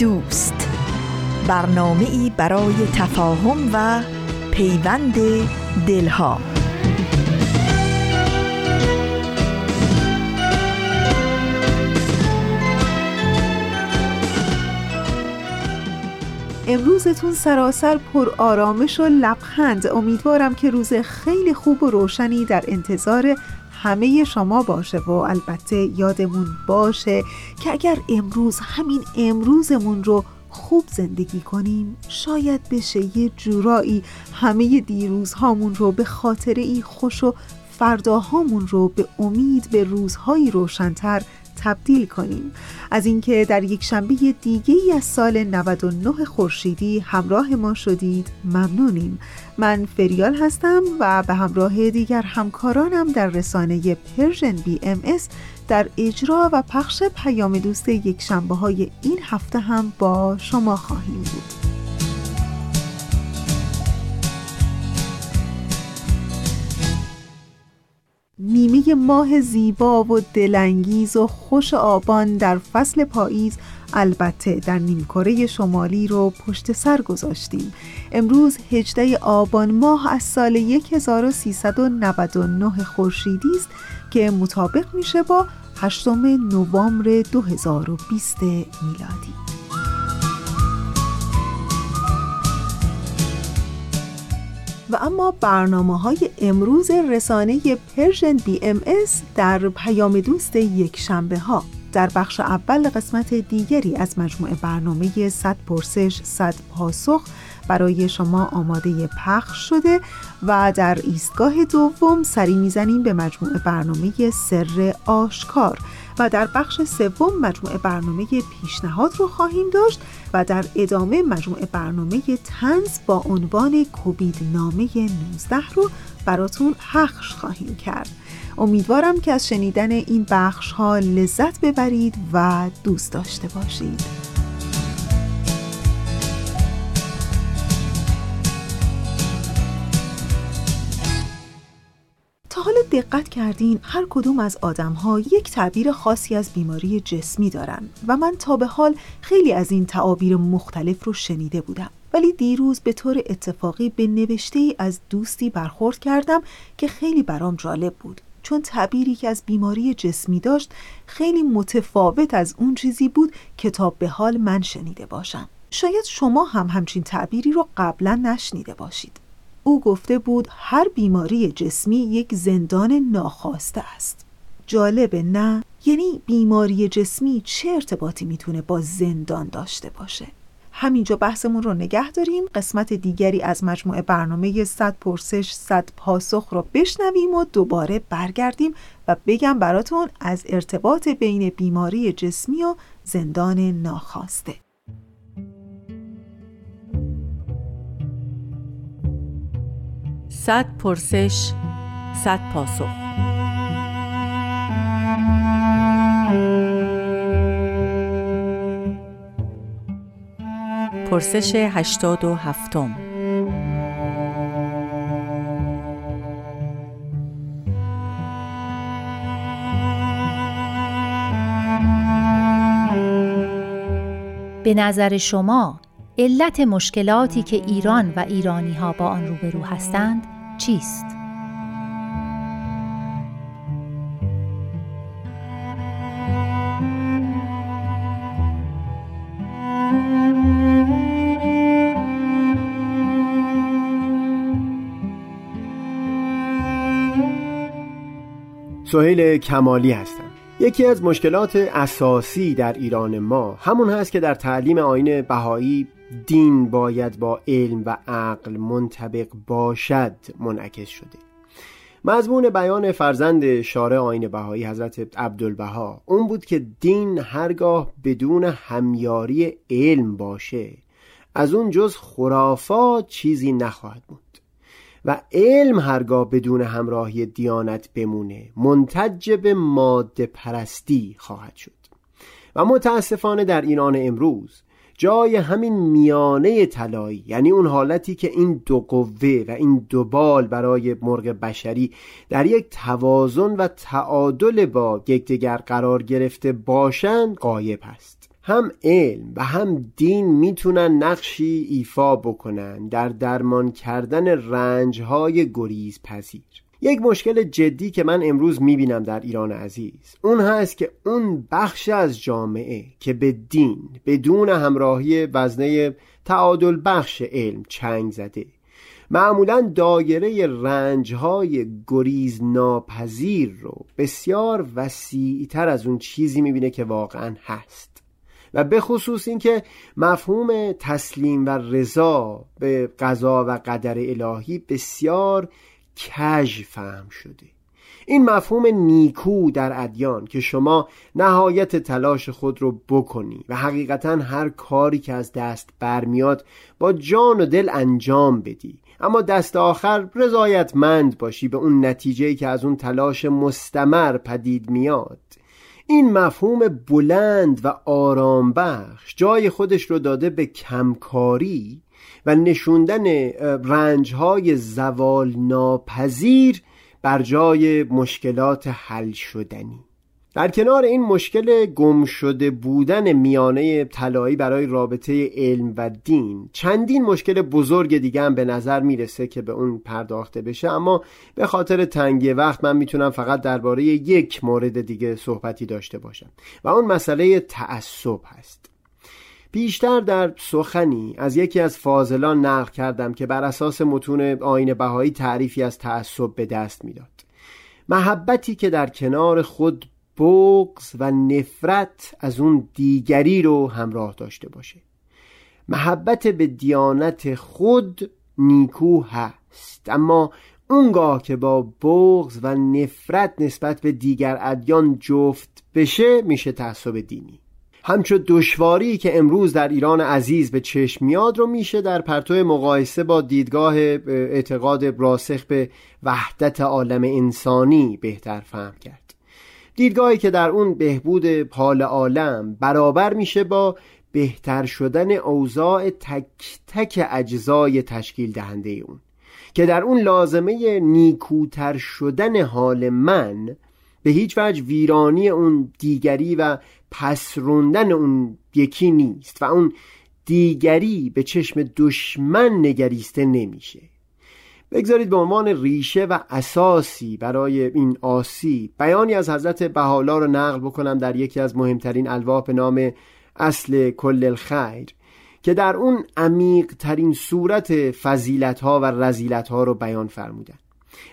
دوست. برنامه ای برای تفاهم و پیوند دلها. امروزتون سراسر پر آرامش و لبخند. امیدوارم که روز خیلی خوب و روشنی در انتظار همه شما باشه و البته یادمون باشه که اگر امروز همین امروزمون رو خوب زندگی کنیم شاید بشه یه جورایی همه دیروزهامون رو به خاطره ای خوش و فرداهامون رو به امید به روزهایی روشنتر تبدیل کنیم. از اینکه در یک شنبه دیگه ای از سال 99 خورشیدی همراه ما شدید ممنونیم. من فریال هستم و به همراه دیگر همکارانم در رسانه Persian BMS در اجرا و پخش پیام دوست یک شنبه های این هفته هم با شما خواهیم بود. نیمه ماه زیبا و دلانگیز و خوش آبان در فصل پاییز. البته در نیمکره شمالی رو پشت سر گذاشتیم. امروز هجده آبان ماه از سال 1399 خورشیدی است که مطابق میشه با 8 نوامبر 2020 میلادی. و اما برنامه های امروز رسانه Persian BMS در پیام دوست یک شنبه ها در بخش اول قسمت دیگری از مجموعه برنامه 100 پرسش 100 پاسخ برای شما آماده پخش شده و در ایستگاه دوم سری می‌زنیم به مجموعه برنامه سر آشکار. و در بخش سوم مجموعه برنامه پیشنهاد رو خواهیم داشت و در ادامه مجموعه برنامه تنز با عنوان کوبید نامه 19 رو براتون پخش خواهیم کرد. امیدوارم که از شنیدن این بخش ها لذت ببرید و دوست داشته باشید. دقت کردین هر کدوم از آدم ها یک تعبیر خاصی از بیماری جسمی دارن و من تا به حال خیلی از این تعابیر مختلف رو شنیده بودم. ولی دیروز به طور اتفاقی به نوشته ای از دوستی برخورد کردم که خیلی برام جالب بود. چون تعبیری که از بیماری جسمی داشت خیلی متفاوت از اون چیزی بود که تا به حال من شنیده باشم. شاید شما هم همچین تعبیری رو قبلا نشنیده باشید. او گفته بود هر بیماری جسمی یک زندان ناخواسته است جالبه نه؟ یعنی بیماری جسمی چه ارتباطی می‌تونه با زندان داشته باشه؟ همینجا بحثمون رو نگه داریم قسمت دیگری از مجموعه برنامه 100 پرسش 100 پاسخ رو بشنویم و دوباره برگردیم و بگم براتون از ارتباط بین بیماری جسمی و زندان ناخواسته صد پرسش صد پاسخ. پرسش هشتاد و هفتم. به نظر شما علت مشکلاتی که ایران و ایرانی ها با آن روبرو هستند؟ چیست؟ سهیل کمالی هستم یکی از مشکلات اساسی در ایران ما همون هست که در تعلیم آین بهایی دین باید با علم و عقل منطبق باشد منعکس شده. مضمون بیان فرزند شارع آین بهایی حضرت عبدالبها. اون بود که دین هرگاه بدون همیاری علم باشه از اون جز خرافات چیزی نخواهد بود و علم هرگاه بدون همراهی دیانت بمونه منتج به ماده پرستی خواهد شد. و متاسفانه در ایران امروز جای همین میانه طلایی یعنی اون حالتی که این دو قوه و این دو بال برای مرغ بشری در یک توازن و تعادل با یکدیگر قرار گرفته باشند قایب هست هم علم و هم دین می‌تونن نقشی ایفا بکنن در درمان کردن رنجهای گریز پذیر یک مشکل جدی که من امروز می‌بینم در ایران عزیز. اون هست که اون بخش از جامعه که به دین بدون همراهی وزنه تعادل بخش علم چنگ زده. معمولا دایره رنجهای گریز ناپذیر رو بسیار وسیعتر از اون چیزی می‌بینه که واقعا هست. و به خصوص اینکه مفهوم تسلیم و رضا به قضا و قدر الهی بسیار کژ فهم شده. این مفهوم نیکو در ادیان که شما نهایت تلاش خود رو بکنی و حقیقتا هر کاری که از دست برمیاد با جان و دل انجام بدی. اما دست آخر رضایتمند باشی به اون نتیجه که از اون تلاش مستمر پدید میاد. این مفهوم بلند و آرام بخش جای خودش رو داده به کمکاری و نشوندن رنجهای زوال ناپذیر بر جای مشکلات حل شدنی. در کنار این مشکل گم شده بودن میانه طلایی برای رابطه علم و دین چندین مشکل بزرگ دیگه هم به نظر می‌رسه که به اون پرداخته بشه. اما به خاطر تنگی وقت من می‌تونم فقط درباره یک مورد دیگه صحبتی داشته باشم. و اون مسئله تعصب هست. بیشتر در سخنی از یکی از فاضلان نقل کردم که بر اساس متون آین بهایی تعریفی از تعصب به دست می‌داد. محبتی که در کنار خود بغز و نفرت از اون دیگری رو همراه داشته باشه. محبت به دیانت خود نیکو هست اما اونگاه که با بغز و نفرت نسبت به دیگر ادیان جفت بشه میشه تعصب دینی. همچو دشواری که امروز در ایران عزیز به چشم میاد رو میشه در پرتو مقایسه با دیدگاه اعتقاد راسخ به وحدت عالم انسانی بهتر فهم کرد. دیدگاهی که در اون بهبود حال عالم برابر میشه با بهتر شدن اوضاع تک تک اجزای تشکیل دهنده اون. که در اون لازمه نیکوتر شدن حال من به هیچ وجه ویرانی اون دیگری و پس روندن اون یکی نیست و اون دیگری به چشم دشمن نگریسته نمیشه. بگذارید به عنوان ریشه و اساسی برای این آسی بیانی از حضرت بحالا رو نقل بکنم در یکی از مهمترین الواح به نام اصل کل الخیر که در اون عمیق ترین صورت فضیلت ها و رزیلت ها رو بیان فرمودن.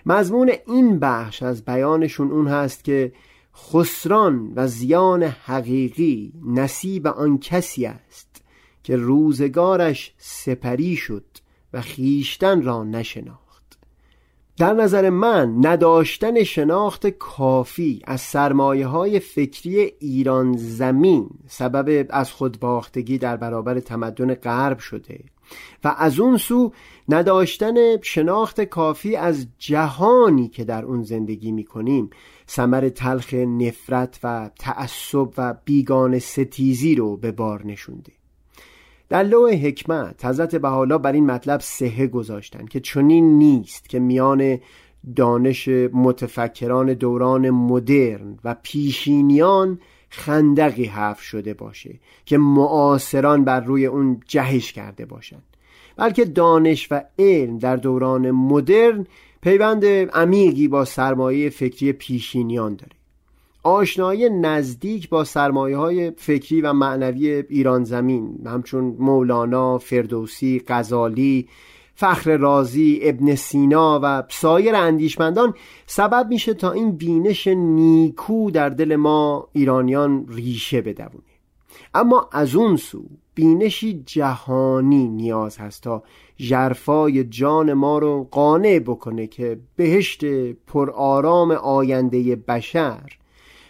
مضمون این بخش از بیانشون اون هست که خسران و زیان حقیقی نصیب آن کسی است که روزگارش سپری شد و خیشتن را نشناخت. در نظر من نداشتن شناخت کافی از سرمایه های فکری ایران زمین سبب از خودباختگی در برابر تمدن غرب شده. و از اون سو نداشتن شناخت کافی از جهانی که در اون زندگی می کنیم سمر تلخ نفرت و تعصب و بیگان ستیزی رو به بار نشونده در لوح حکمت حضرت بحالا بر این مطلب سهه گذاشتن که چنین نیست که میان دانش متفکران دوران مدرن و پیشینیان خندقی حف شده باشه که معاصران بر روی اون جهش کرده باشند بلکه دانش و علم در دوران مدرن پیوند عمیقی با سرمایه فکری پیشینیان داره. آشنایی نزدیک با سرمایه های فکری و معنوی ایران زمین همچون مولانا، فردوسی، غزالی، فخر رازی، ابن سینا و سایر اندیشمندان سبب میشه تا این بینش نیکو در دل ما ایرانیان ریشه بدونه اما از اون سو بینشی جهانی نیاز هست تا جرفای جان ما رو قانع بکنه که بهشت پرآرام آینده بشر.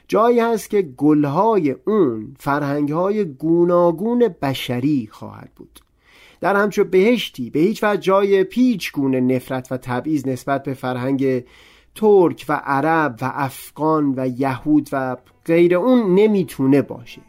جایی هست که گلهای اون فرهنگهای گوناگون بشری خواهد بود. در همچو بهشتی به هیچ وجه جای پیچ گونه نفرت و تبعیض نسبت به فرهنگ ترک و عرب و افغان و یهود و غیر اون نمی‌تونه باشه.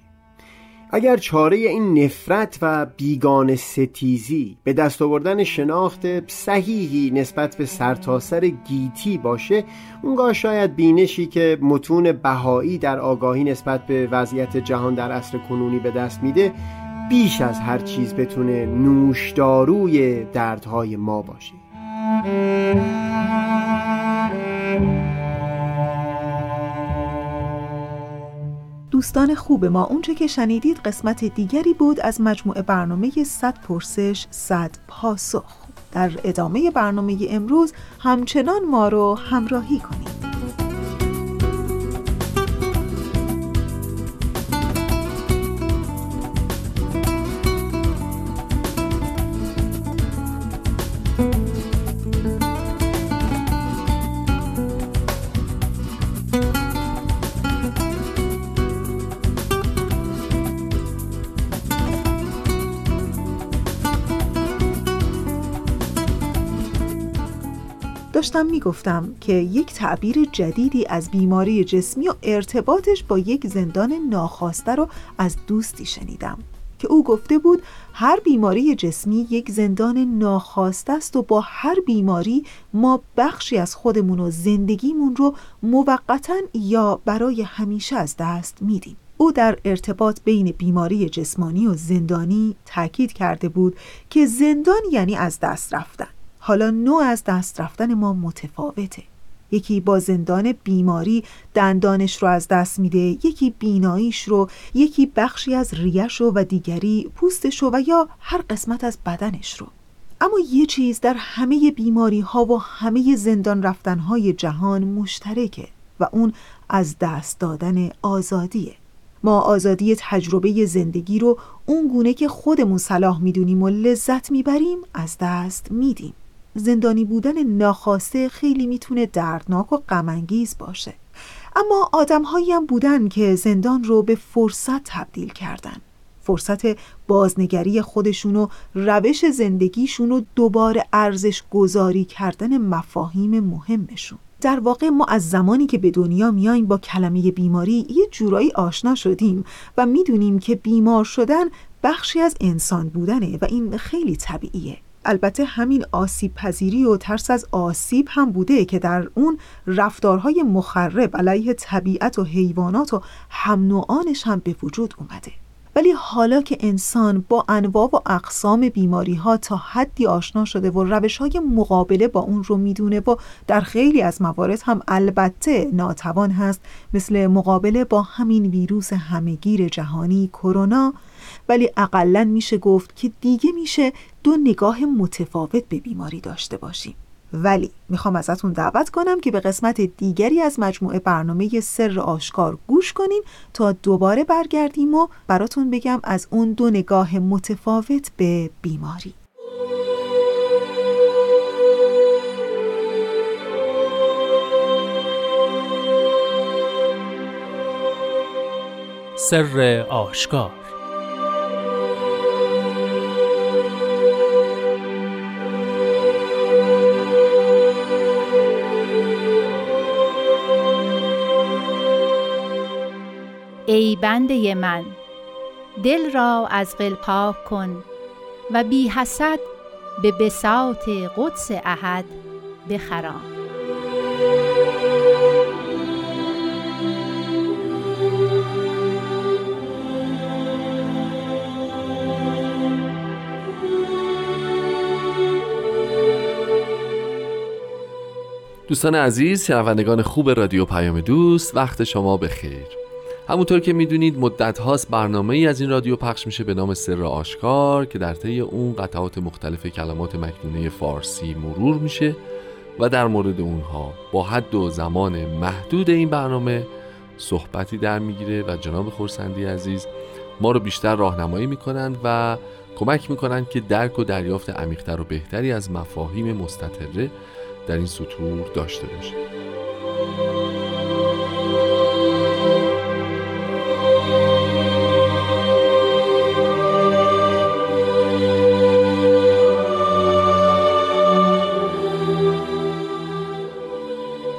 اگر چاره این نفرت و بیگان ستیزی به دست آوردن شناخت صحیحی نسبت به سرتاسر سر گیتی باشه اونگاه شاید بینشی که متون بهایی در آگاهی نسبت به وضعیت جهان در عصر کنونی به دست میده بیش از هر چیز بتونه نوشداروی دردهای ما باشه. دوستان خوب ما اونچه که شنیدید قسمت دیگری بود از مجموعه برنامه 100 پرسش 100 پاسخ. در ادامه برنامه امروز همچنان ما رو همراهی کنید. داشتم می‌گفتم که یک تعبیر جدیدی از بیماری جسمی و ارتباطش با یک زندان ناخواسته رو از دوستی شنیدم که او گفته بود هر بیماری جسمی یک زندان ناخواسته است و با هر بیماری ما بخشی از خودمون و زندگیمون رو موقتا یا برای همیشه از دست میدیم. او در ارتباط بین بیماری جسمانی و زندانی تاکید کرده بود که زندان یعنی از دست رفتن. حالا نوع از دست رفتن ما متفاوته. یکی با زندان بیماری دندانش رو از دست میده یکی بیناییش رو یکی بخشی از ریش رو و دیگری پوستش رو و یا هر قسمت از بدنش رو. اما یه چیز در همه بیماری ها و همه زندان رفتن های جهان مشترکه و اون از دست دادن آزادیه. ما آزادی تجربه زندگی رو اون گونه که خودمون صلاح می‌دونیم و لذت می‌بریم از دست میدیم. زندانی بودن ناخواسته خیلی می‌تونه دردناک و غمانگیز باشه. اما آدم هم بودن که زندان رو به فرصت تبدیل کردن. فرصت بازنگری خودشون و روش زندگیشون و دوباره ارزش گذاری کردن مفاهیم مهمشون. در واقع ما از زمانی که به دنیا میاییم با کلمه بیماری یه جورایی آشنا شدیم و می‌دونیم که بیمار شدن بخشی از انسان بودنه و این خیلی طبیعیه. البته همین آسیب پذیری و ترس از آسیب هم بوده که در اون رفتارهای مخرب علیه طبیعت و حیوانات و هم نوعانش هم به وجود اومده. ولی حالا که انسان با انواع و اقسام بیماری ها تا حدی آشنا شده و روش های مقابله با اون رو می‌دونه و در خیلی از موارد هم البته ناتوان هست مثل مقابله با همین ویروس همهگیر جهانی کرونا ولی اقلا میشه گفت که دیگه میشه دو نگاه متفاوت به بیماری داشته باشیم. ولی می‌خوام ازتون دعوت کنم که به قسمت دیگری از مجموعه برنامه سر آشکار گوش کنیم تا دوباره برگردیم و براتون بگم از اون دو نگاه متفاوت به بیماری. سر آشکار ای بنده من دل را از قل پاک کن و بی حسد به بساط قدس احد بخرام. دوستان عزیز شنوندگان خوب رادیو پیام دوست وقت شما بخیر. همونطور که می‌دونید مدت هاست برنامه ای از این رادیو پخش میشه به نام سر آشکار که در طی اون قطعات مختلف کلمات مکنونه فارسی مرور میشه و در مورد اونها با حد و زمان محدود این برنامه صحبتی در می‌گیره و جناب خورسندی عزیز ما رو بیشتر راهنمایی می‌کنند و کمک می‌کنند که درک و دریافت عمیقتر و بهتری از مفاهیم مستطره در این سطور داشته باشیم.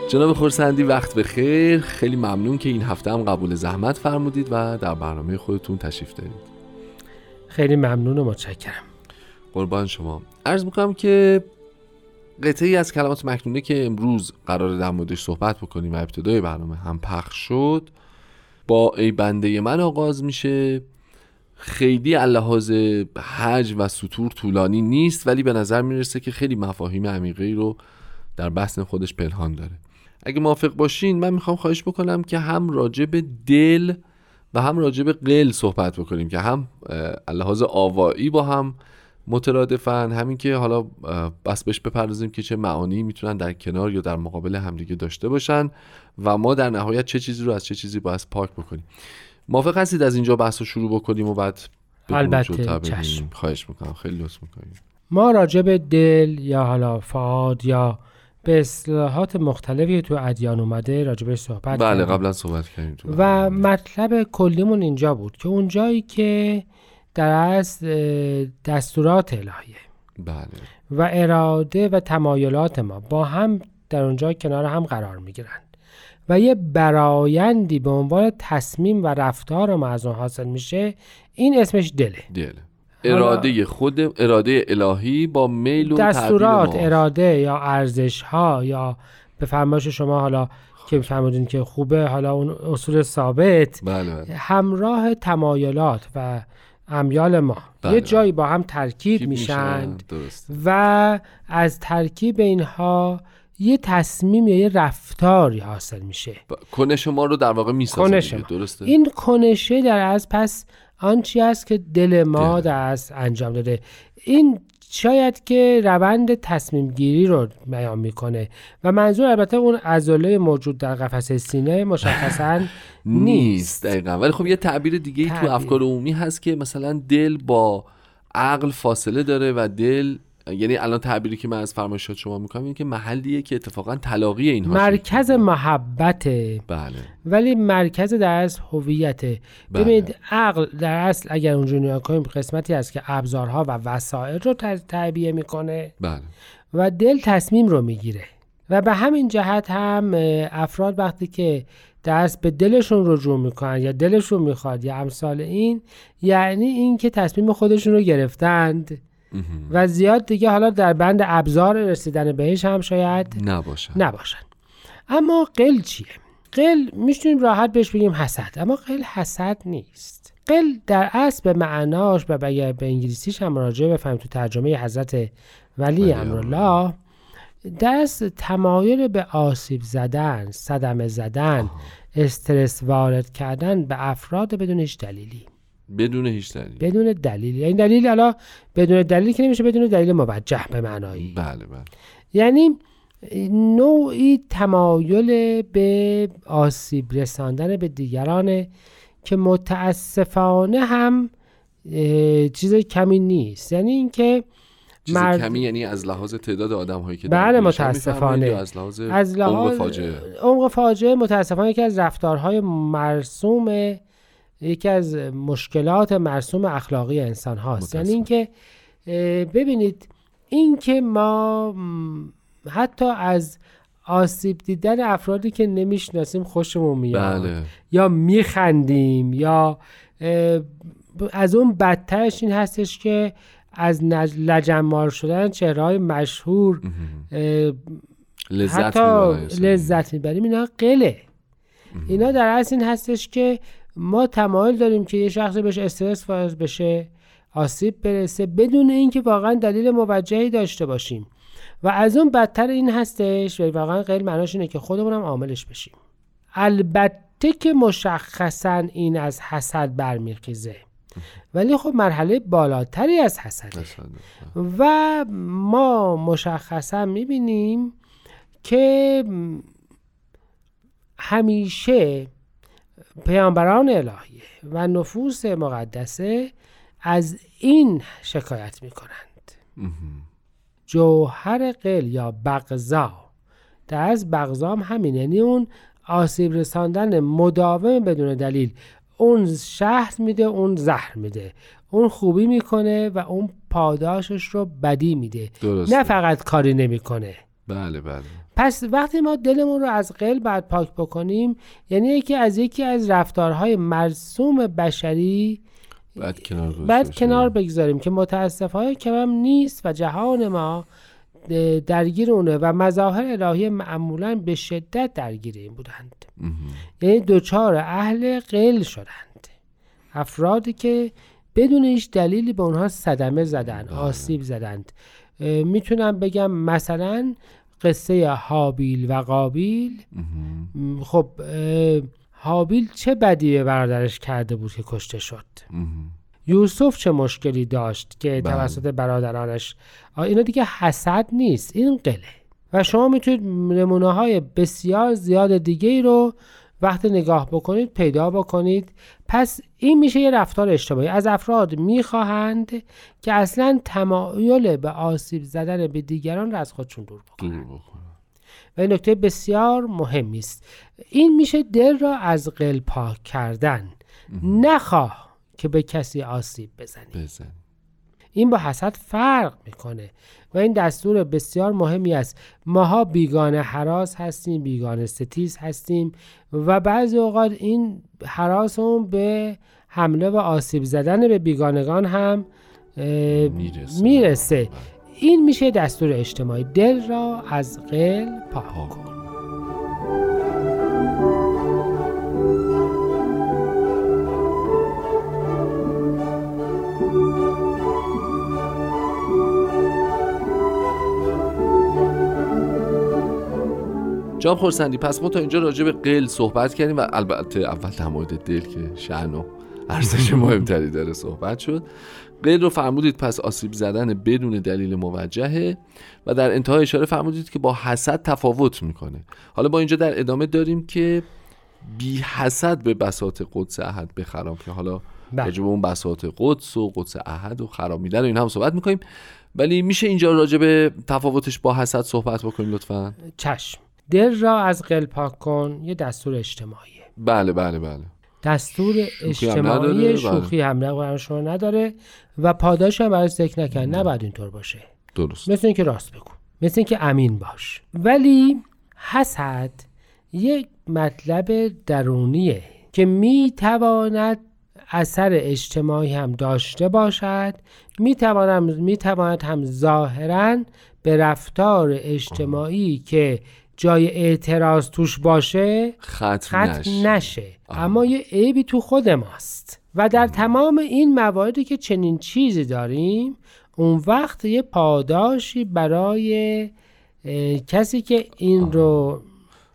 جناب خورسندی وقت به خیر خیلی ممنون که این هفته هم قبول زحمت فرمودید و در برنامه خودتون تشریف دارید. خیلی ممنون و متشکرم. قربان شما. عرض می‌کنم که قطعی از کلمات مکنونه که امروز قرار در موردش صحبت بکنیم و ابتدای برنامه هم پخش شد با ای بنده من آغاز میشه. خیلی اللحاظ حج و سطور طولانی نیست ولی به نظر می‌رسه که خیلی مفاهیم عمیقی رو در بحث خودش پنهان داره. اگه موافق باشین من می‌خوام خواهش بکنم که هم راجع به دل و هم راجع به قل صحبت بکنیم که هم لحاظ آوایی با هم مترادفن همین که حالا بس بهش بپردازیم که چه معانی می‌تونن در کنار یا در مقابل همدیگه داشته باشن و ما در نهایت چه چیزی رو از چه چیزی باید پاک بکنیم. موافق هستید از اینجا بحث رو شروع بکنیم و بعد البته چشم. خواهش می‌کنم. خیلی لطف می‌کنیم ما راجع به دل یا حالا فعاد یا به اصطلاحات مختلفی تو ادیان اومده راجبش صحبت بله قبلا صحبت کردیم و مطلب کلیمون اینجا بود که اون جایی که در اصل دستورات الهیه بله. و اراده و تمایلات ما با هم در اونجا کنار هم قرار می‌گیرند. و یه برایندی به عنوان تصمیم و رفتار ما از اون حاصل میشه این اسمش دله. دله. اراده خود اراده الهی با میل و دستورات اراده یا ارزش ها یا به فرمایش شما حالا که فرمودین که خوبه حالا اون اصول ثابت. بله بله. همراه تمایلات و امیال ما. بله. یه جایی با هم ترکیب میشند و از ترکیب اینها یه تصمیم یا یه رفتاری حاصل میشه. کنش ما رو در واقع می‌سازه درسته؟ این کنشه در از پس آنچی است که دل ما از انجام داده. این شاید که روند تصمیم گیری رو بیان می‌کنه و منظور البته اون عضله موجود در قفسه سینه مشخصا نیست. دقیقا. ولی خب یه تعبیر دیگه ای تو افکار عمومی هست که مثلا دل با عقل فاصله داره و دل یعنی الان تعبیری که من از فرمایشات شما می‌کنم این که محلیه که اتفاقا تلاقی اینها مرکز محبت. بله. ولی مرکز در از هویت. بله. ببینید عقل در اصل اگر اونجا نگاه کنیم قسمتی هست که ابزارها و وسایل رو تعبیه می‌کنه بله. و دل تصمیم رو می‌گیره. و به همین جهت هم افراد وقتی که دست به دلشون رجوع می‌کنن یا دلشون می‌خواد یا امثال این یعنی این که تصمیم خودشون رو گرفتند. و زیاد دیگه حالا در بند ابزار رسیدن بهش هم شاید نباشن نباشن. اما قل چیه؟ قل می‌تونیم راحت بهش بگیم حسد. اما قل حسد نیست. قل در اصل به معناش و اگر به انگلیسیش هم راجع بفهمیم تو ترجمه حضرت ولی امرالله دست تمایل به آسیب زدن صدمه زدن استرس وارد کردن به افراد بدون هیچ دلیلی. بدون هیچ دلیل بدون دلیل. یعنی دلیل حالا بدون دلیل که نمیشه بدون دلیل موجه به معنایی. بله بله. یعنی نوعی تمایل به آسیب رساندن به دیگران که متاسفانه هم چیز کمی نیست. یعنی اینکه چیز مرد... کمی یعنی از لحاظ تعداد آدم هایی که بله متاسفانه. از لحاظ از لحاظ فاجعه؟ عمق فاجعه متاسفانه یکی از رفتارهای مرسوم یکی از مشکلات مرسوم اخلاقی انسان هاست. یعنی اینکه ببینید اینکه ما حتی از آسیب دیدن افرادی که نمی‌شناسیم خوشمون میاد بله. یا میخندیم یا از اون بدترش این هستش که از لجنمار شدن چهره مشهور لذت حتی لذت می‌بریم اینا قله. اینا در اصل این هستش که ما تمایل داریم که یه شخص بهش استرس وارد بشه آسیب برسه بدون اینکه واقعا دلیل موجهی داشته باشیم. و از اون بدتر این هستش و واقعا غیر معناش اینه که خودمون هم عاملش بشیم. البته که مشخصا این از حسد برمیخیزه. ولی خب مرحله بالاتری از حسده. و ما مشخصا می‌بینیم که همیشه پیامبران الهیه و نفوس مقدسه از این شکایت می کنند جوهر قل یا بغضا در از بغضام همین یعنی اون آسیب رساندن مداوم بدون دلیل. اون شهر میده اون زهر میده. اون خوبی می‌کنه و اون پاداشش رو بدی میده. نه فقط کاری نمی‌کنه. بله بله. پس وقتی ما دلمون رو از قل بعد پاک بکنیم یعنی یکی از یکی از رفتارهای مرسوم بشری بعد کنار بعد. کنار بگذاریم که متاسفانه کمم نیست و جهان ما درگیر اونه و مظاهر الهی معمولا به شدت درگیر این بودند. یعنی دوچار اهل قل شدند افرادی که بدون هیچ دلیلی به اونها صدمه زدن آسیب زدند می‌تونم بگم مثلا قصه حابیل و قابیل. خب اه، حابیل چه بدی به برادرش کرده بود که کشته شد. یوسف چه مشکلی داشت که بله. توسط برادرانش؟ اینا دیگه حسد نیست این قله. و شما می‌تونید نمونه های بسیار زیاد دیگه ای رو وقتی نگاه بکنید پیدا بکنید پس این میشه یه رفتار اجتماعی از افراد می‌خواهند که اصلا تمایل به آسیب زدن به دیگران را از خودشون دور بکنند. و این نکته بسیار مهمی است این میشه دل را از قل پاک کردن نخواه که به کسی آسیب بزنی. بزن این با حسد فرق می‌کنه و این دستور بسیار مهمی است. ماها بیگانه حراس هستیم بیگانه ستیز هستیم و بعضی اوقات این حراسمون به حمله و آسیب زدن به بیگانگان هم می‌رسه. می‌رسه. این میشه دستور اجتماعی. دل را از قل پاک کن. جام خورسندی پس ما تا اینجا راجع به قل صحبت کردیم و البته اول در مورد دل که شأن و ارزش مهمتری داره صحبت شد. قل رو فرمودید پس آسیب زدن بدون دلیل موجهه و در انتهای اشاره فرمودید که با حسد تفاوت می‌کنه. حالا با اینجا در ادامه داریم که بی حسد به بساط قدس احد بخرام که حالا بله. راجع به اون بساط قدس و قدس احد و خرامیدن و این هم صحبت می‌کنیم. ولی میشه اینجا راجع به تفاوتش با حسد صحبت بکنیم لطفا؟ چشم. دل را از قل پاک کن یه دستور اجتماعیه بله بله بله. دستور نداره، اجتماعی بله. شوخی هم برای شما نداره و پاداش هم برای ذکر نکن نه باید اینطور باشه. درست. مثل اینکه راست بگو. مثل اینکه امین باش. ولی حسد یک مطلب درونیه که می‌تواند اثر اجتماعی هم داشته باشد. می‌تواند می‌تواند هم ظاهرا به رفتار اجتماعی که جای اعتراض توش باشه ختم, ختم نشه. نشه اما یه عیبی تو خود ماست و در تمام این مواردی که چنین چیزی داریم اون وقت یه پاداشی برای کسی که این رو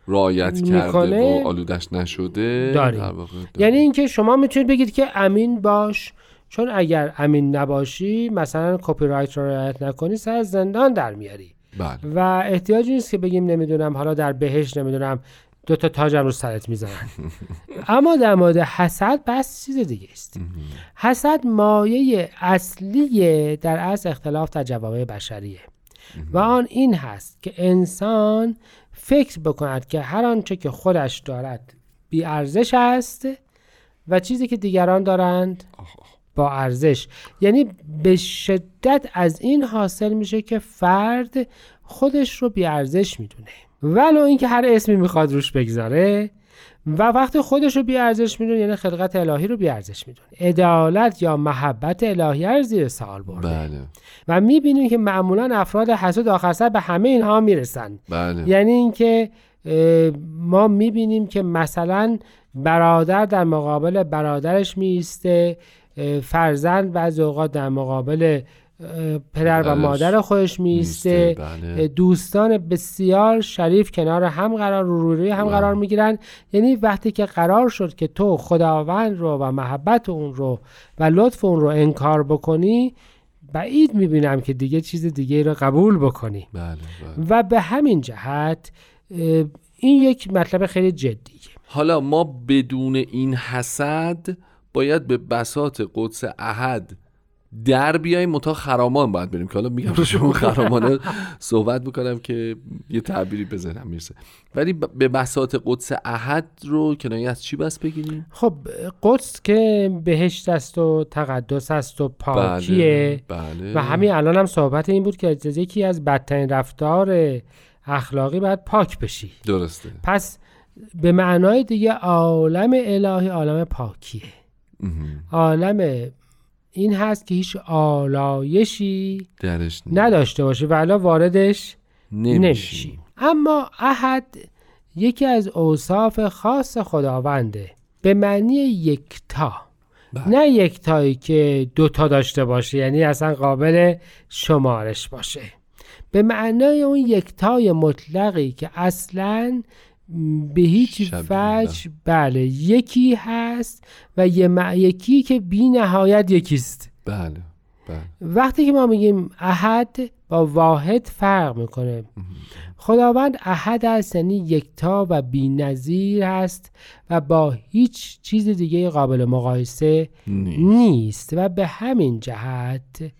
رعایت کرده. و آلودش نشده داریم. در واقع داریم. یعنی اینکه شما می‌تونید بگید که امین باش چون اگر امین نباشی مثلا کپی رایت رو رعایت نکنی سر زندان در میاری بله. و احتیاجی نیست که بگیم نمی‌دونم حالا در بهش نمی‌دونم دو تا تاجم رو سرت می‌زنن اما در مورد حسد بس چیز دیگه است. حسد مایه اصلی در از اختلاف در جوامع بشریه. و آن این هست که انسان فکر بکند که هر آنچه که خودش دارد بی ارزش است و چیزی که دیگران دارند با ارزش. یعنی به شدت از این حاصل میشه که فرد خودش رو بی ارزش می‌دونه. ولو اینکه هر اسمی می‌خواد روش بگذاره و وقتی خودش رو بی ارزش می‌دونه یعنی خلقت الهی رو بی ارزش می‌دونه. عدالت یا محبت الهی رو زیر سوال برده. بله. و می‌بینیم که معمولا افراد حسود آخر سر به همه اینها می‌رسن. بله. یعنی اینکه ما می‌بینیم که مثلا برادر در مقابل برادرش میسته فرزند بعضی اوقات در مقابل پدر و پدرش مادر خودش میسته. بله. دوستان بسیار شریف کنار هم قرار رو روی هم بله. قرار می‌گیرن. یعنی وقتی که قرار شد که تو خداوند رو و محبت اون رو و لطف اون رو انکار بکنی بعید می‌بینم که دیگه چیز دیگه رو قبول بکنی. بله بله. و به همین جهت این یک مطلب خیلی جدیه. حالا ما بدون این حسد باید به بساط قدس احد در بیایم متا خرامان باید بریم. که حالا میگم شما خرامانه صحبت می‌کنم که یه تعبیری بزنم می‌رسه. ولی به بساط قدس احد رو کنایه از چی بس بگیریم؟ خب قدس که بهشت است و تقدس است و پاکیه. بله, بله. و همین الان هم صحبت این بود که یکی از بدترین رفتار اخلاقی باید پاک بشی. درسته. پس به معنای دیگه عالم الهی عالم پاکیه. عالم این هست که هیچ آلایشی درش نداشته باشه و الان واردش نمیشی اما احد یکی از اوصاف خاص خداونده. به معنی یکتا. بله. نه یکتایی که دوتا داشته باشه یعنی اصلا قابل شمارش باشه. به معنای اون یکتای مطلقی که اصلا به هیچ وجه بله یکی هست و یه یکی که بی نهایت یکیست. بله بله. وقتی که ما میگیم احد با واحد فرق می‌کنه. خداوند احد است یعنی یکتا و بی نظیر هست و با هیچ چیز دیگه قابل مقایسه نیست. نیست و به همین جهت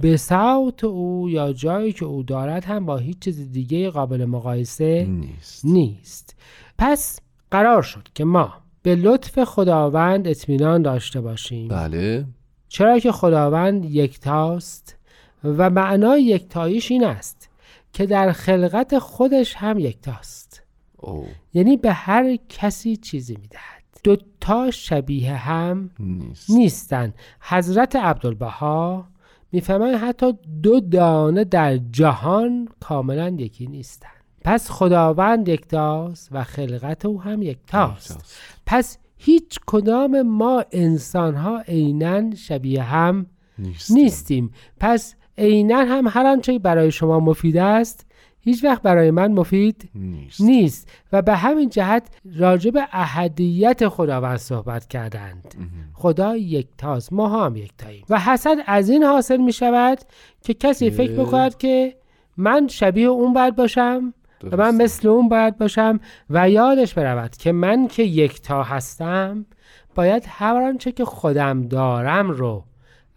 به صوت او یا جایی که او دارد هم با هیچ چیز دیگه قابل مقایسه نیست. نیست. پس قرار شد که ما به لطف خداوند اطمینان داشته باشیم. بله. چرا که خداوند یکتاست و معنای یکتاییش این است که در خلقت خودش هم یکتاست. او یعنی به هر کسی چیزی می‌دهد. دو تا شبیه هم نیست. نیستن. حضرت عبدالبها می‌فهمن حتی دو دانه در جهان کاملا یکی نیستن پس خداوند یکتاست و خلقت او هم یکتاست. پس هیچ کدام ما انسان ها عینا شبیه هم نیست نیستیم. پس عینا هم هر آنچه برای شما مفید است هیچ وقت برای من مفید نیست. نیست. و به همین جهت راجع به احدیت خداوند صحبت کردند. خدا یکتاست ما هم یکتاییم و حسد از این حاصل می شود که کسی که- فکر بکند که من شبیه اون باید باشم و من. مثل اون باید باشم و یادش برود که من که یکتا هستم باید هر آنچه که خودم دارم رو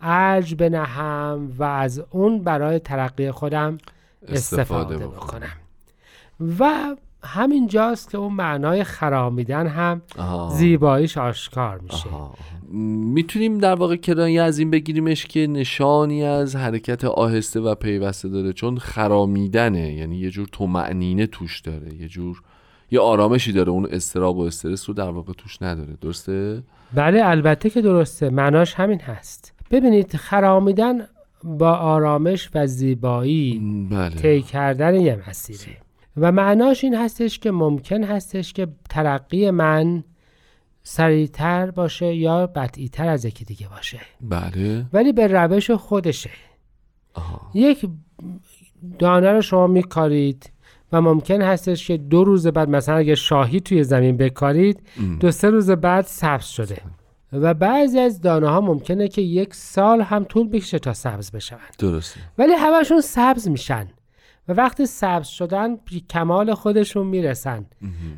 ارج بنهم و از اون برای ترقی خودم استفاده بکنم. و همین جاست که اون معنای خرامیدن هم آها. زیباییش آشکار میشه. می‌تونیم در واقع کنایه از این بگیریمش که نشانی از حرکت آهسته و پیوسته داره چون خرامیدنه. یعنی یه جور تومعنینه توش داره یه جور یه آرامشی داره. اون استراب و استرس رو در واقع توش نداره. درسته؟ بله البته که درسته. معناش همین هست. ببینید خرامیدن با آرامش و زیبایی بله. طی کردن یه مسیره. و معناش این هستش که ممکن هستش که ترقی من سریعتر باشه یا بطعیتر از یکی دیگه باشه. بله. ولی به روش خودشه. آها. یک دانه رو شما میکارید و ممکن هستش که دو روز بعد مثلا اگه شاهی توی زمین بکارید ام. دو سه روز بعد سبز شده. و بعضی از دانه ها ممکنه که یک سال هم طول بکشه تا سبز بشن درسته. ولی همشون سبز میشن و وقتی سبز شدن به کمال خودشون می‌رسن.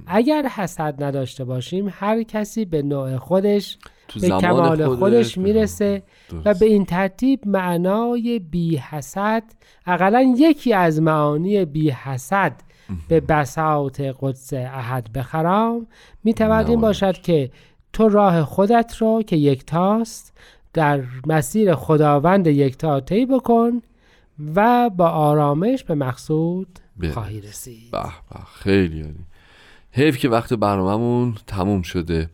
اگر حسد نداشته باشیم هر کسی به نوع خودش تو به کمال خودش. خودش می‌رسه و. به این ترتیب معنای بی حسد اقلا یکی از معانی بی حسد به بساط قدس احد بخرام می‌تواند این. باشد که تو راه خودت رو که یکتاست در مسیر خداوند یکتا طی بکن و با آرامش به مقصود. خواهی رسید. به به خیلی عالی. حیف که وقت برنامهمون تموم شده.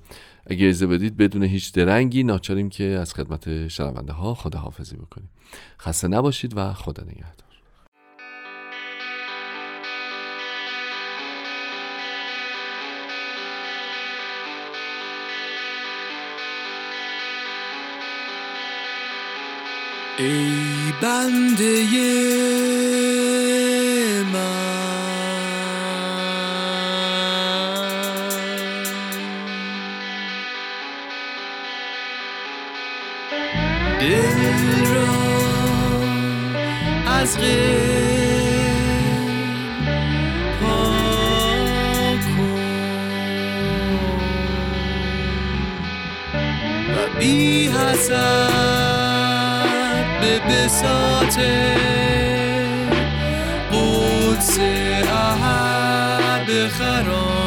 اگه اجازه بدید بدون هیچ درنگی ناچاریم که از خدمت شنونده ها خداحافظی بکنیم. خسته نباشید و خدا نگهدار. ای بنده من. دل را از غیر و بی حسن بساط قدس احد بخرام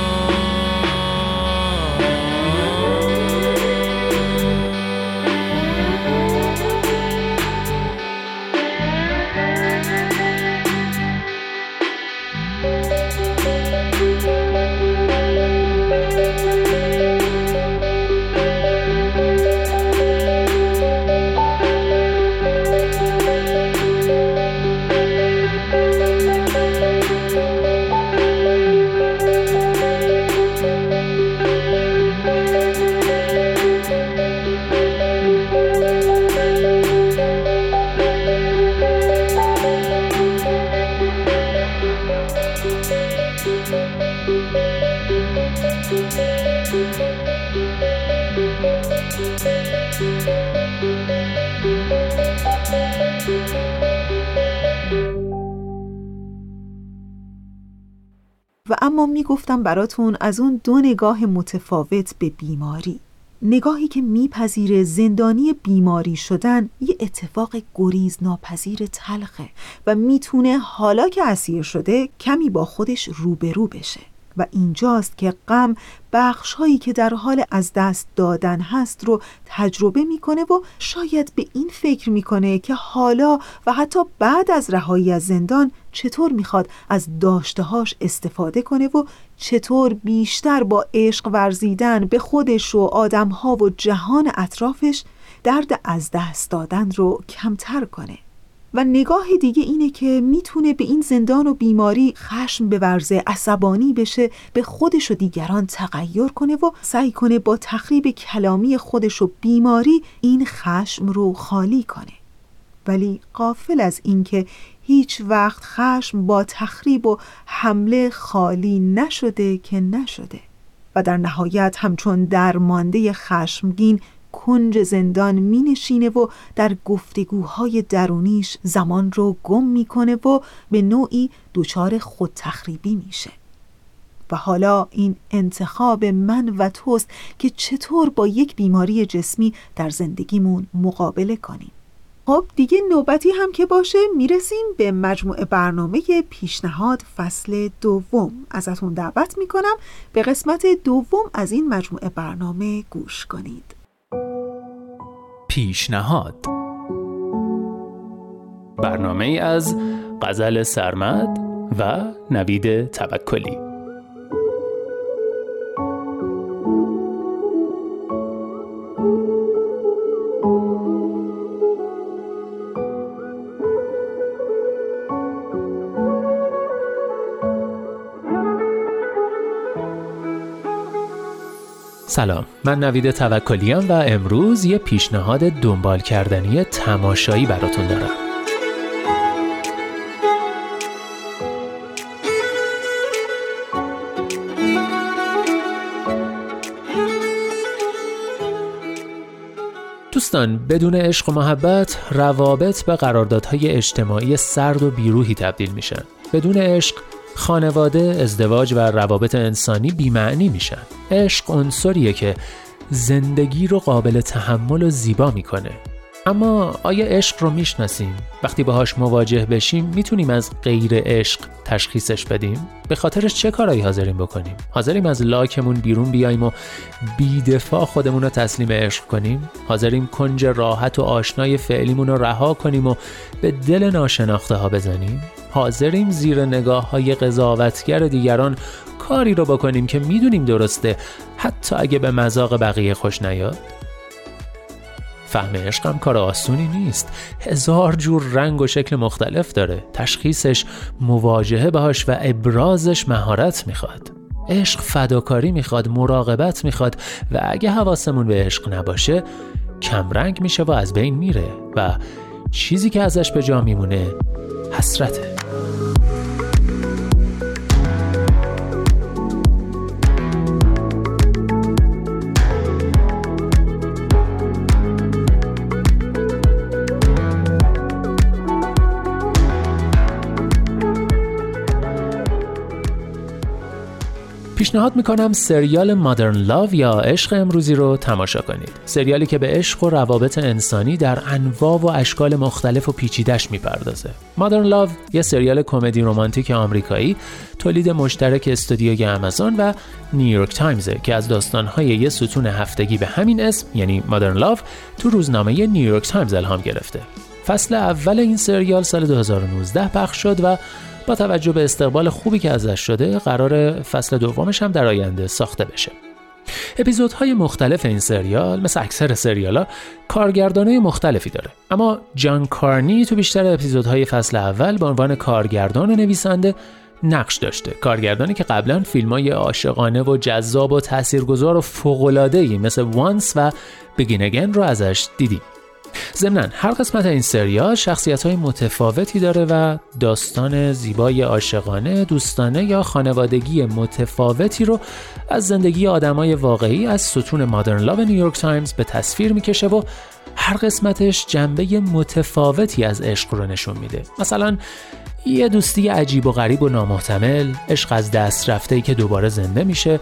اما می‌گفتم براتون از اون دو نگاه متفاوت به بیماری. نگاهی که میپذیره زندانی بیماری شدن یه اتفاق گریز ناپذیر تلخه و می‌تونه حالا که اسیر شده کمی با خودش روبرو بشه. و اینجاست که غم بخش هایی که در حال از دست دادن هست رو تجربه می‌کنه و شاید به این فکر می‌کنه که حالا و حتی بعد از رهایی از زندان چطور می‌خواد از داشتهاش استفاده کنه و چطور بیشتر با عشق ورزیدن به خودش و آدمها و جهان اطرافش درد از دست دادن رو کمتر کنه. و نگاه دیگه اینه که می‌تونه به این زندان و بیماری خشم بورزه عصبانی بشه به خودش و دیگران تغییر کنه و سعی کنه با تخریب کلامی خودش و بیماری این خشم رو خالی کنه. ولی قافل از اینکه هیچ وقت خشم با تخریب و حمله خالی نشده که نشده و در نهایت همچون درمانده خشمگین کنج زندان می نشینه و در گفتگوهای درونیش زمان رو گم می‌کنه و به نوعی دچار خود تخریبی میشه. و حالا این انتخاب من و توست که چطور با یک بیماری جسمی در زندگیمون مقابله کنیم. خب دیگه نوبتی هم که باشه می‌رسیم به مجموعه برنامه پیشنهاد فصل دوم. ازتون دعوت می‌کنم به قسمت دوم از این مجموعه برنامه گوش کنید. پیشنهاد. برنامه از غزل سرمد و نوید توکلی. سلام. من نوید توکلیام و امروز یه پیشنهاد دنبال کردنی تماشایی براتون دارم. دوستان بدون عشق و محبت روابط به قراردادهای اجتماعی سرد و بیروهی تبدیل میشن. بدون عشق خانواده، ازدواج و روابط انسانی بیمعنی میشن. عشق عنصریه که زندگی رو قابل تحمل و زیبا می‌کنه. اما آیا عشق رو می‌شناسیم؟ وقتی باهاش مواجه بشیم می‌تونیم از غیر عشق تشخیصش بدیم؟ به خاطرش چه کارایی حاضریم بکنیم؟ حاضریم از لاکمون بیرون بیایم و بیدفاع خودمون رو تسلیم عشق کنیم؟ حاضریم کنج راحت و آشنای فعلیمون رو رها کنیم و به دل ناشناخته ها بزنیم؟ حاضریم زیر نگاه های قضاوتگر دیگران کاری رو بکنیم که می‌دونیم درسته حتی اگه به مذاق بقیه خوش نیاد؟ فهم عشقم کار آسونی نیست. هزار جور رنگ و شکل مختلف داره. تشخیصش مواجهه باهاش و ابرازش مهارت می‌خواد. عشق فداکاری می‌خواد مراقبت می‌خواد و اگه حواسمون به عشق نباشه کمرنگ میشه و از بین میره و چیزی که ازش به جا میمونه حسرته. پیشنهاد می‌کنم سریال مادرن لاو یا عشق امروزی رو تماشا کنید. سریالی که به عشق و روابط انسانی در انواع و اشکال مختلف و پیچیدش می‌پردازه. Modern Love یه سریال کمدی رمانتیک آمریکایی تولید مشترک استودیوی آمازون و نیویورک تایمزه که از داستانهای یه ستون هفتگی به همین اسم یعنی Modern Love تو روزنامه نیویورک تایمز الهام گرفته. فصل اول این سریال سال 2019 پخش شد و با توجه به استقبال خوبی که ازش شده قراره فصل دومش هم در آینده ساخته بشه. اپیزودهای مختلف این سریال مثل اکثر سریالا کارگردانه مختلفی داره. اما جان کارنی تو بیشتر اپیزودهای فصل اول به عنوان کارگردان و نویسنده نقش داشته. کارگردانی که قبلا فیلم های عاشقانه و جذاب و تاثیرگذار و فوق‌العاده‌ای مثل وانس و بگین اگن رو ازش دیدیم. ضمنا هر قسمت این سریال شخصیت های متفاوتی داره و داستان زیبای عاشقانه دوستانه یا خانوادگی متفاوتی رو از زندگی آدمای واقعی از ستون مادرن لاو نیویورک تایمز به تصویر می‌کشه و هر قسمتش جنبه متفاوتی از عشق رو نشون میده. مثلا یه دوستی عجیب و غریب و نامحتمل عشق از دست رفته ای که دوباره زنده میشه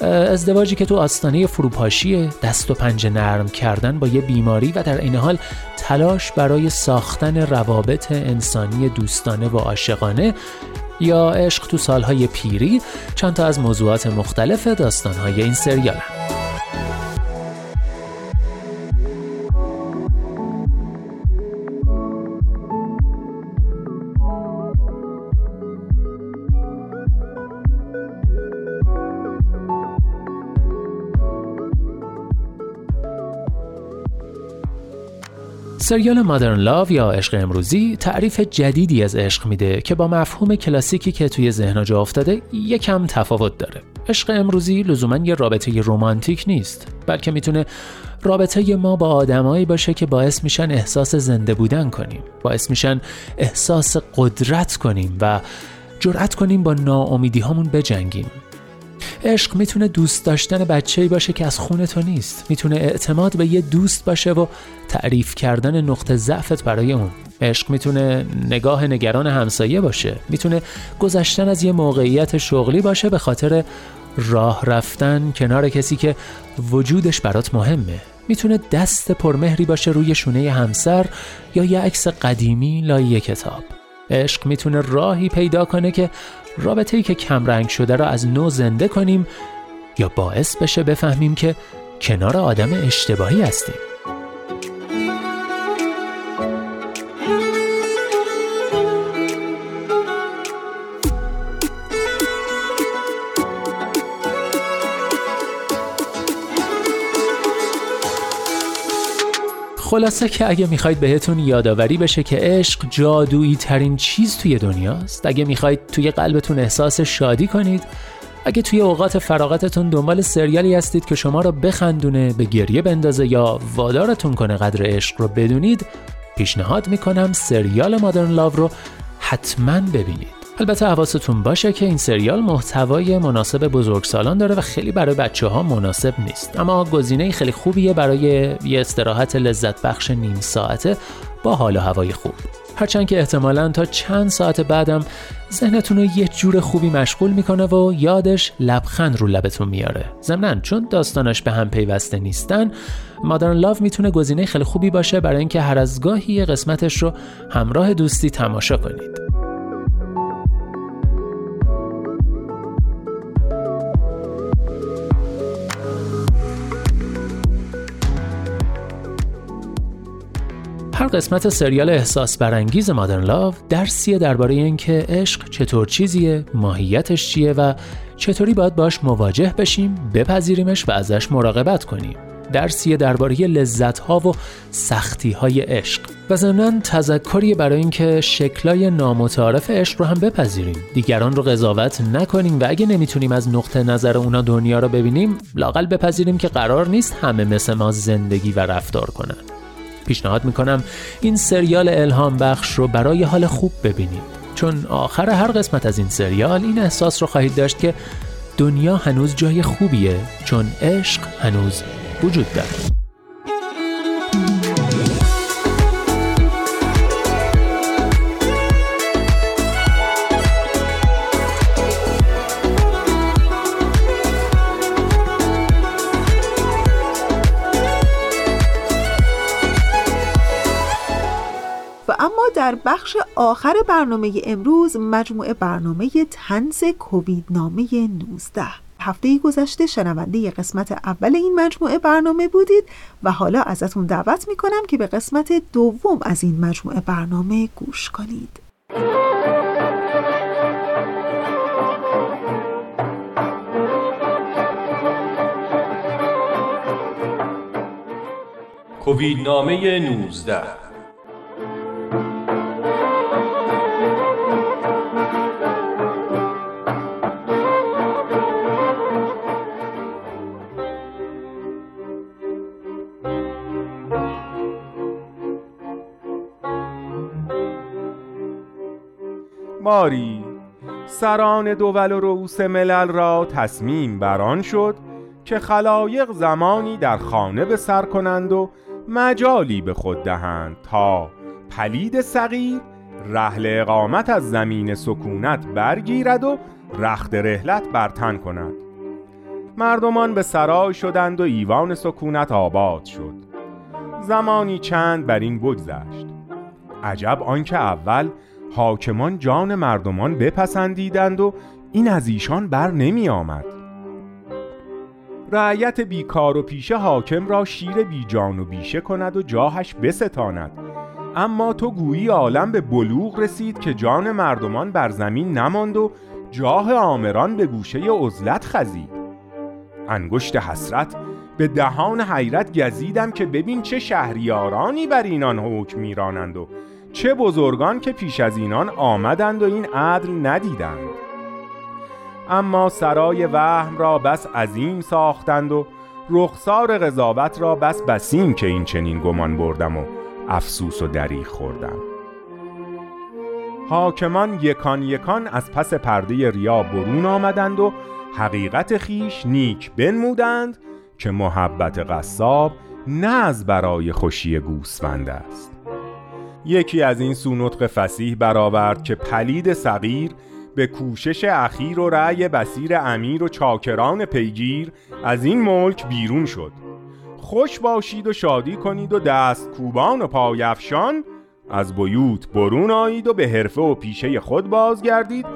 ازدواجی که تو آستانه فروپاشی دست و پنجه نرم کردن با یه بیماری و در این حال تلاش برای ساختن روابط انسانی دوستانه و عاشقانه یا عشق تو سالهای پیری چند تا از موضوعات مختلف داستانهای این سریال هم. سریال مادرن لاو یا عشق امروزی تعریف جدیدی از عشق میده که با مفهوم کلاسیکی که توی ذهن جا افتاده یکم تفاوت داره. عشق امروزی لزوما یه رابطه رمانتیک نیست بلکه می‌تونه رابطه ما با آدمایی باشه که باعث میشن احساس زنده بودن کنیم باعث میشن احساس قدرت کنیم و جرأت کنیم با ناامیدی هامون بجنگیم عشق می‌تونه دوست داشتن بچه باشه که از خون تو نیست. می‌تونه اعتماد به یه دوست باشه و تعریف کردن نقطه ضعفت برای اون. عشق می‌تونه نگاه نگران همسایه باشه. می‌تونه گذشتن از یه موقعیت شغلی باشه به خاطر راه رفتن کنار کسی که وجودش برات مهمه. می‌تونه دست پرمهری باشه روی شونه همسر یا یه عکس قدیمی لای کتاب. عشق می‌تونه راهی پیدا کنه که رابطه‌ای که کمرنگ شده را از نو زنده کنیم یا باعث بشه بفهمیم که کنار آدم اشتباهی هستیم. خلاصه که اگه می‌خواید بهتون یادآوری بشه که عشق جادویی ترین چیز توی دنیاست. اگه می‌خواید توی قلبتون احساس شادی کنید اگه توی اوقات فراغتتون دنبال سریالی هستید که شما رو بخندونه به گریه بندازه یا وادارتون کنه قدر عشق رو بدونید پیشنهاد می‌کنم سریال مادرن لاو رو حتما ببینید. البته حواستون باشه که این سریال محتوای مناسب بزرگسالان داره و خیلی برای بچه ها مناسب نیست. اما گزینه خیلی خوبیه برای یه استراحت لذت بخش نیم ساعته با حال و هوای خوب. هرچند که احتمالا تا چند ساعت بعدم ذهنتون رو یه جور خوبی مشغول می‌کنه و یادش لبخند رو لبتون میاره. ضمنا چون داستانش به هم پیوسته نیستن مادرن لاو می‌تونه گزینه خیلی خوبی باشه برای اینکه هر از گاهی قسمتش رو همراه دوستی تماشا کنید. هر قسمت سریال احساس برانگیز مادرن لاو درسیه درباره اینکه عشق چطور چیزیه، ماهیتش چیه و چطوری باید باش مواجه بشیم، بپذیریمش و ازش مراقبت کنیم. درسیه درباره لذت ها و سختی های عشق. و ضمنا تذکری برای اینکه شکلای نامتعارف عشق رو هم بپذیریم. دیگران رو قضاوت نکنیم و اگه نمی‌تونیم از نقطه نظر اونا دنیا رو ببینیم لاقل بپذیریم که قرار نیست همه مثل ما زندگی و رفتار کنن. پیشنهاد می‌کنم این سریال الهام بخش رو برای حال خوب ببینید. چون آخر هر قسمت از این سریال این احساس رو خواهید داشت که دنیا هنوز جای خوبیه چون عشق هنوز وجود داره. در بخش آخر برنامه امروز مجموعه برنامه تنز کووید نامه 19 هفته گذشته شنونده قسمت اول این مجموعه برنامه بودید و حالا ازتون دعوت می‌کنم که به قسمت دوم از این مجموعه برنامه گوش کنید. کووید نامه 19 ماری. سران دول و رؤوس ملل را تصمیم بران شد که خلایق زمانی در خانه به سر کنند و مجالی به خود دهند تا پلید صغیر رحل اقامت از زمین سکونت برگیرد و رخت رحلت برتن کند. مردمان به سرای شدند و ایوان سکونت آباد شد. زمانی چند بر این بگذشت. عجب آنکه اول حاکمان جان مردمان بپسندیدند و این از ایشان بر نمی آمد. رعیت بیکار و پیشه حاکم را شیر بی جان و بیشه کند و جاهش بستاند. اما تو گویی عالم به بلوغ رسید که جان مردمان بر زمین نماند و جاه آمران به گوشه عزلت خزید. انگشت حسرت به دهان حیرت گزیدم که ببین چه شهریارانی بر اینان حکم میرانند و چه بزرگان که پیش از اینان آمدند و این عدل ندیدند. اما سرای وهم را بس عظیم ساختند و رخسار قضاوت را بس بسیم که این چنین گمان بردم و افسوس و دریغ خوردم. حاکمان یکان یکان از پس پرده ریا برون آمدند و حقیقت خیش نیک بنمودند که محبت قصاب نه از برای خوشی گوسفند است. یکی از این سونطق فسیح برآورد که پلید صغیر به کوشش اخیر و رأی بسیر امیر و چاکران پیگیر از این ملک بیرون شد. خوش باشید و شادی کنید و دست کوبان و پایفشان از بیوت برون آیید و به حرفه و پیشه خود بازگردید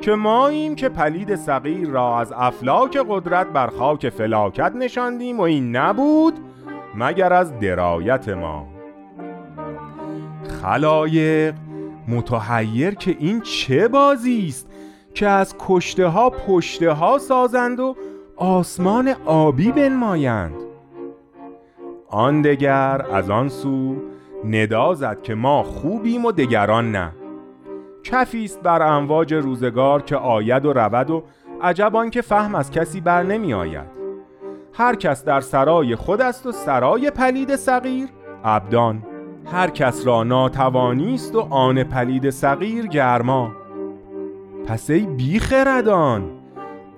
که ماییم که پلید صغیر را از افلاک قدرت بر خاک فلاکت نشاندیم و این نبود مگر از درایت ما. خلایق. متحیر که این چه بازی است که از کشته ها پشته ها سازند و آسمان آبی بنمایند. آن دگر از آن سو ندا زد که ما خوبیم و دگران نه. کفی است بر امواج روزگار که آید و رود و عجب که فهم از کسی بر نمی آید. هر کس در سرای خود است و سرای پلید صغیر. ابدان هر کس را ناتوانی است و آن پلید صغیر گرما. پس ای بیخردان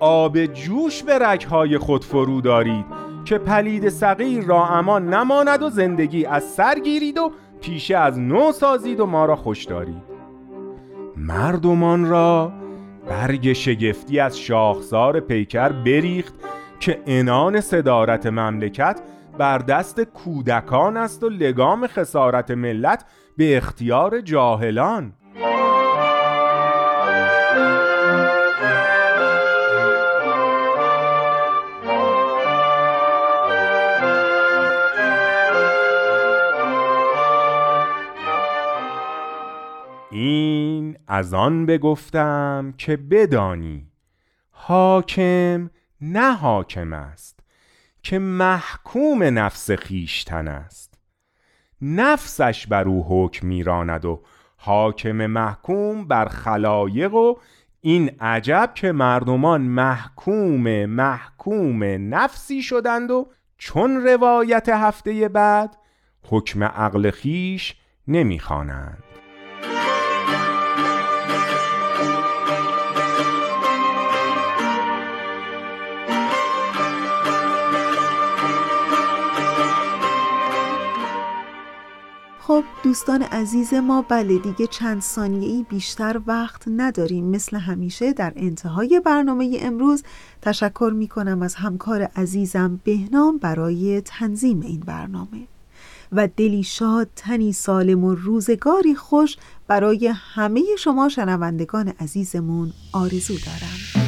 آب جوش به رگهای خود فرو دارید که پلید صغیر را امان نماند و زندگی از سر گیرید و پیشه از نو سازید و ما را خوش دارید. مردمان را برگ شگفتی از شاخسار پیکر بریخت که انان صدارت مملکت بر دست کودکان است و لگام خسارت ملت به اختیار جاهلان. این از آن بگفتم که بدانی حاکم نه حاکم است. که محکوم نفس خیشتن است. نفسش بر او حکم میراند و حاکم محکوم بر خلایق و این عجب که مردمان محکوم محکوم نفسی شدند و چون روایت هفته بعد حکم عقل خیش نمی‌خوانند. خب دوستان عزیز ما بله دیگه چند ثانیه‌ای بیشتر وقت نداریم. مثل همیشه در انتهای برنامه امروز تشکر می کنم از همکار عزیزم بهنام برای تنظیم این برنامه. و دلی شاد تنی سالم و روزگاری خوش برای همه شما شنوندگان عزیزمون آرزو دارم.